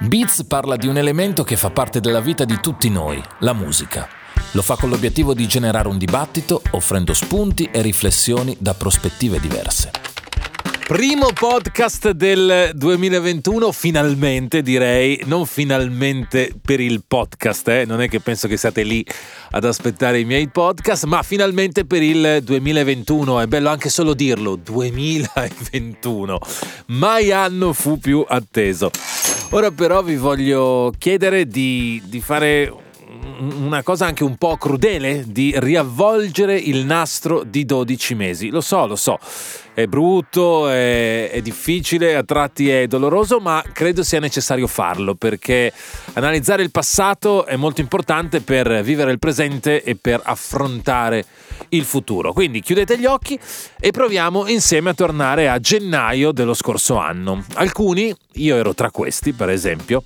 Beats parla di un elemento che fa parte della vita di tutti noi, la musica. Lo fa con l'obiettivo di generare un dibattito, offrendo spunti e riflessioni da prospettive diverse. Primo podcast del 2021, finalmente direi, non finalmente per il podcast, eh? non è che penso che siate lì ad aspettare i miei podcast, ma finalmente per il 2021, è bello anche solo dirlo, 2021, mai anno fu più atteso. Ora però vi voglio chiedere di, di fare una cosa anche un po' crudele di riavvolgere il nastro di 12 mesi. Lo so, lo so, è brutto, è, è, difficile, a tratti è doloroso, ma credo sia necessario farlo perché analizzare il passato è molto importante per vivere il presente e per affrontare il futuro. Quindi chiudete gli occhi e proviamo insieme a tornare a gennaio dello scorso anno. Alcuni, io ero tra questi per esempio,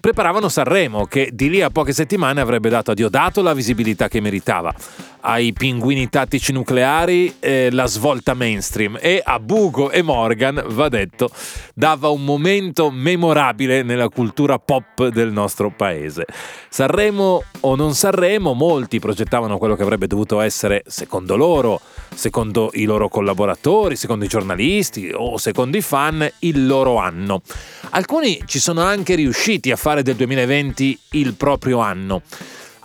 preparavano Sanremo, che di lì a poche settimane avrebbe dato a Diodato la visibilità che meritava, ai pinguini tattici nucleari eh, la svolta mainstream e a Bugo e Morgan, va detto, dava un momento memorabile nella cultura pop del nostro paese. Sanremo o non Sanremo, molti progettavano quello che avrebbe dovuto essere, secondo loro, secondo i loro collaboratori, secondo i giornalisti o secondo i fan, il loro anno. Alcuni ci sono anche riusciti a fare del 2020 il proprio anno.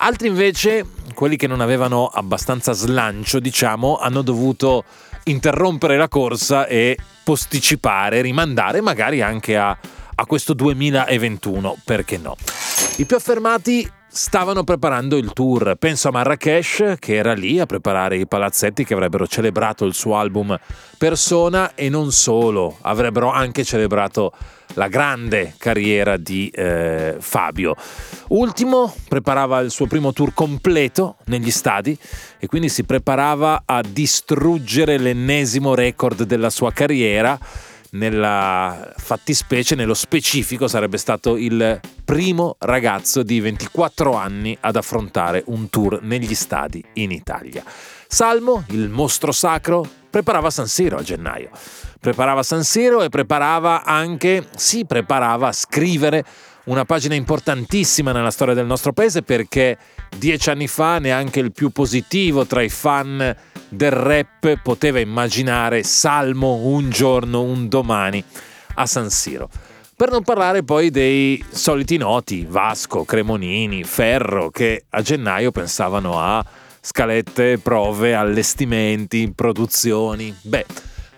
Altri invece, quelli che non avevano abbastanza slancio, diciamo, hanno dovuto interrompere la corsa e posticipare, rimandare magari anche a, a questo 2021, perché no? I più affermati stavano preparando il tour. Penso a Marrakesh che era lì a preparare i palazzetti che avrebbero celebrato il suo album Persona e non solo, avrebbero anche celebrato la grande carriera di eh, Fabio. Ultimo preparava il suo primo tour completo negli stadi e quindi si preparava a distruggere l'ennesimo record della sua carriera nella fattispecie, nello specifico, sarebbe stato il primo ragazzo di 24 anni ad affrontare un tour negli stadi in Italia. Salmo, il mostro sacro, preparava San Siro a gennaio. Preparava San Siro e preparava anche, si preparava a scrivere una pagina importantissima nella storia del nostro paese perché dieci anni fa neanche il più positivo tra i fan del rap poteva immaginare Salmo un giorno, un domani a San Siro. Per non parlare poi dei soliti noti, Vasco, Cremonini, Ferro, che a gennaio pensavano a scalette, prove, allestimenti, produzioni. Beh,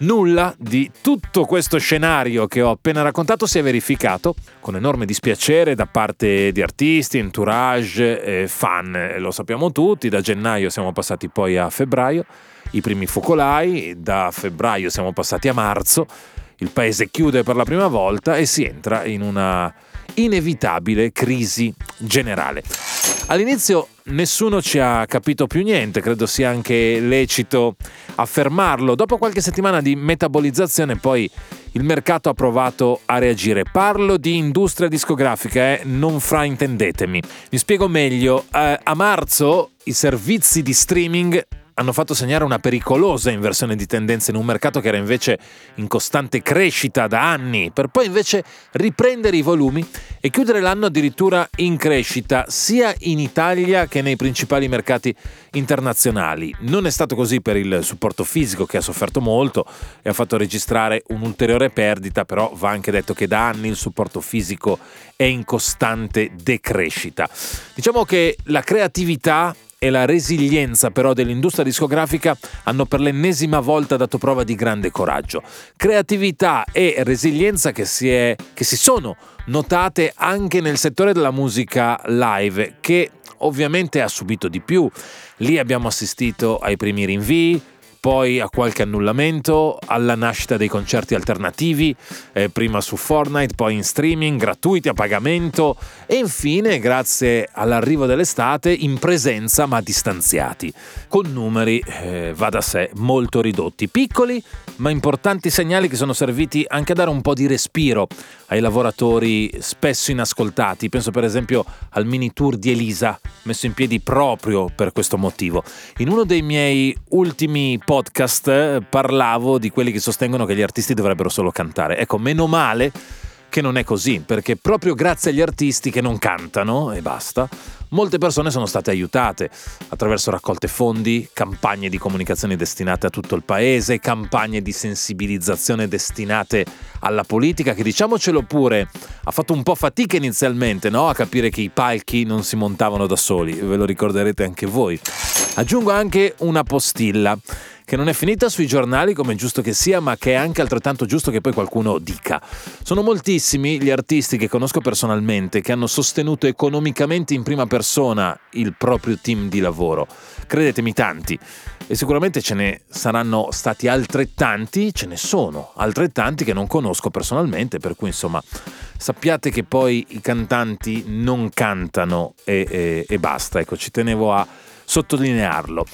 Nulla di tutto questo scenario che ho appena raccontato si è verificato, con enorme dispiacere da parte di artisti, entourage e fan. Lo sappiamo tutti, da gennaio siamo passati poi a febbraio, i primi focolai, da febbraio siamo passati a marzo, il paese chiude per la prima volta e si entra in una inevitabile crisi generale. All'inizio nessuno ci ha capito più niente, credo sia anche lecito affermarlo. Dopo qualche settimana di metabolizzazione poi il mercato ha provato a reagire. Parlo di industria discografica, eh? non fraintendetemi. Mi spiego meglio. Eh, a marzo i servizi di streaming hanno fatto segnare una pericolosa inversione di tendenze in un mercato che era invece in costante crescita da anni, per poi invece riprendere i volumi e chiudere l'anno addirittura in crescita sia in Italia che nei principali mercati internazionali. Non è stato così per il supporto fisico che ha sofferto molto e ha fatto registrare un'ulteriore perdita, però va anche detto che da anni il supporto fisico è in costante decrescita. Diciamo che la creatività e la resilienza però dell'industria discografica hanno per l'ennesima volta dato prova di grande coraggio. Creatività e resilienza che si, è, che si sono notate anche nel settore della musica live, che ovviamente ha subito di più. Lì abbiamo assistito ai primi rinvii, poi a qualche annullamento, alla nascita dei concerti alternativi, eh, prima su Fortnite, poi in streaming, gratuiti a pagamento e infine, grazie all'arrivo dell'estate, in presenza ma distanziati, con numeri, eh, va da sé, molto ridotti, piccoli ma importanti segnali che sono serviti anche a dare un po' di respiro ai lavoratori spesso inascoltati. Penso per esempio al mini tour di Elisa, messo in piedi proprio per questo motivo. In uno dei miei ultimi podcast eh, parlavo di quelli che sostengono che gli artisti dovrebbero solo cantare. Ecco, meno male che non è così, perché proprio grazie agli artisti che non cantano e basta, molte persone sono state aiutate attraverso raccolte fondi, campagne di comunicazione destinate a tutto il paese, campagne di sensibilizzazione destinate alla politica, che diciamocelo pure, ha fatto un po' fatica inizialmente no? a capire che i palchi non si montavano da soli, ve lo ricorderete anche voi. Aggiungo anche una postilla che non è finita sui giornali come è giusto che sia, ma che è anche altrettanto giusto che poi qualcuno dica. Sono moltissimi gli artisti che conosco personalmente che hanno sostenuto economicamente in prima persona il proprio team di lavoro. Credetemi tanti. E sicuramente ce ne saranno stati altrettanti, ce ne sono altrettanti che non conosco personalmente, per cui insomma sappiate che poi i cantanti non cantano e, e, e basta. Ecco, ci tenevo a sottolinearlo.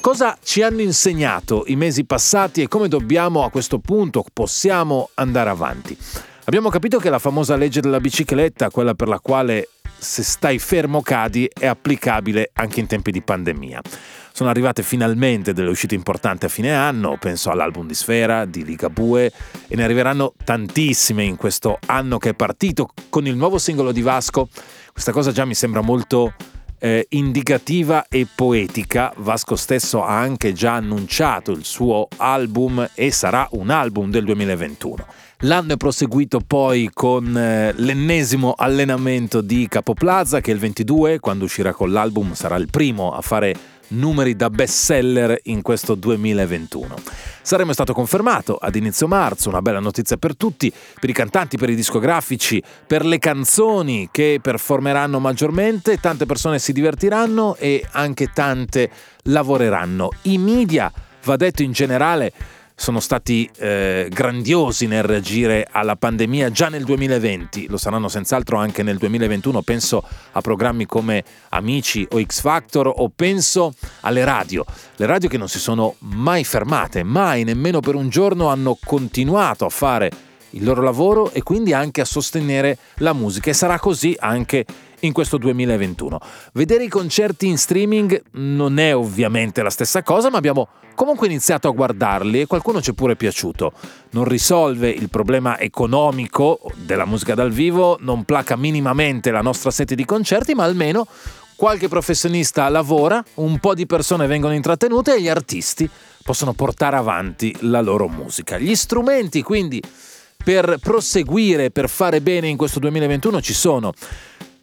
Cosa ci hanno insegnato i mesi passati e come dobbiamo a questo punto possiamo andare avanti? Abbiamo capito che la famosa legge della bicicletta, quella per la quale se stai fermo cadi, è applicabile anche in tempi di pandemia. Sono arrivate finalmente delle uscite importanti a fine anno, penso all'album di Sfera, di Ligabue e ne arriveranno tantissime in questo anno che è partito con il nuovo singolo di Vasco. Questa cosa già mi sembra molto eh, indicativa e poetica. Vasco stesso ha anche già annunciato il suo album e sarà un album del 2021. L'anno è proseguito poi con eh, l'ennesimo allenamento di Capoplaza che il 22, quando uscirà con l'album, sarà il primo a fare numeri da bestseller in questo 2021. Saremo stato confermato ad inizio marzo, una bella notizia per tutti, per i cantanti, per i discografici, per le canzoni che performeranno maggiormente, tante persone si divertiranno e anche tante lavoreranno. I media, va detto in generale, sono stati eh, grandiosi nel reagire alla pandemia già nel 2020, lo saranno senz'altro anche nel 2021, penso a programmi come Amici o X Factor o penso alle radio, le radio che non si sono mai fermate, mai nemmeno per un giorno hanno continuato a fare il loro lavoro e quindi anche a sostenere la musica. E sarà così anche in questo 2021. Vedere i concerti in streaming non è ovviamente la stessa cosa, ma abbiamo comunque iniziato a guardarli e qualcuno ci è pure piaciuto. Non risolve il problema economico della musica dal vivo, non placa minimamente la nostra sete di concerti, ma almeno qualche professionista lavora, un po' di persone vengono intrattenute e gli artisti possono portare avanti la loro musica. Gli strumenti quindi per proseguire, per fare bene in questo 2021 ci sono.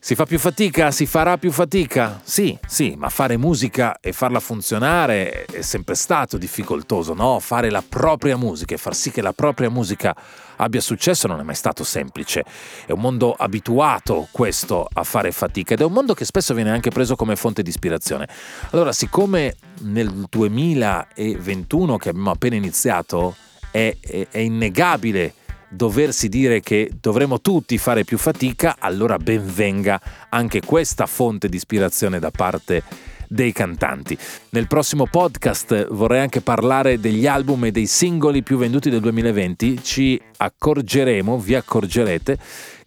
Si fa più fatica? Si farà più fatica? Sì, sì, ma fare musica e farla funzionare è sempre stato difficoltoso, no? Fare la propria musica e far sì che la propria musica abbia successo non è mai stato semplice. È un mondo abituato questo a fare fatica ed è un mondo che spesso viene anche preso come fonte di ispirazione. Allora, siccome nel 2021 che abbiamo appena iniziato è, è, è innegabile doversi dire che dovremo tutti fare più fatica, allora ben venga anche questa fonte di ispirazione da parte dei cantanti. Nel prossimo podcast vorrei anche parlare degli album e dei singoli più venduti del 2020. Ci accorgeremo, vi accorgerete,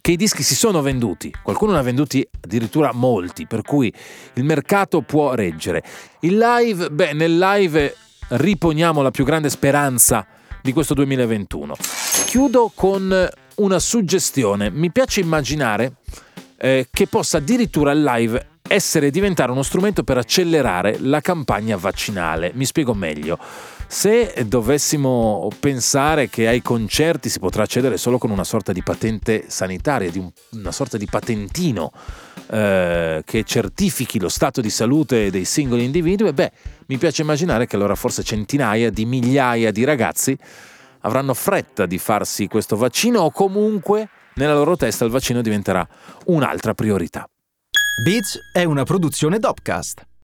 che i dischi si sono venduti, qualcuno ne ha venduti addirittura molti, per cui il mercato può reggere. Il live, beh, nel live riponiamo la più grande speranza di questo 2021. Chiudo con una suggestione. Mi piace immaginare eh, che possa addirittura il live essere diventare uno strumento per accelerare la campagna vaccinale. Mi spiego meglio. Se dovessimo pensare che ai concerti si potrà accedere solo con una sorta di patente sanitaria, di un, una sorta di patentino eh, che certifichi lo stato di salute dei singoli individui, beh, mi piace immaginare che allora forse centinaia di migliaia di ragazzi avranno fretta di farsi questo vaccino o comunque nella loro testa il vaccino diventerà un'altra priorità. Beats è una produzione Dopcast.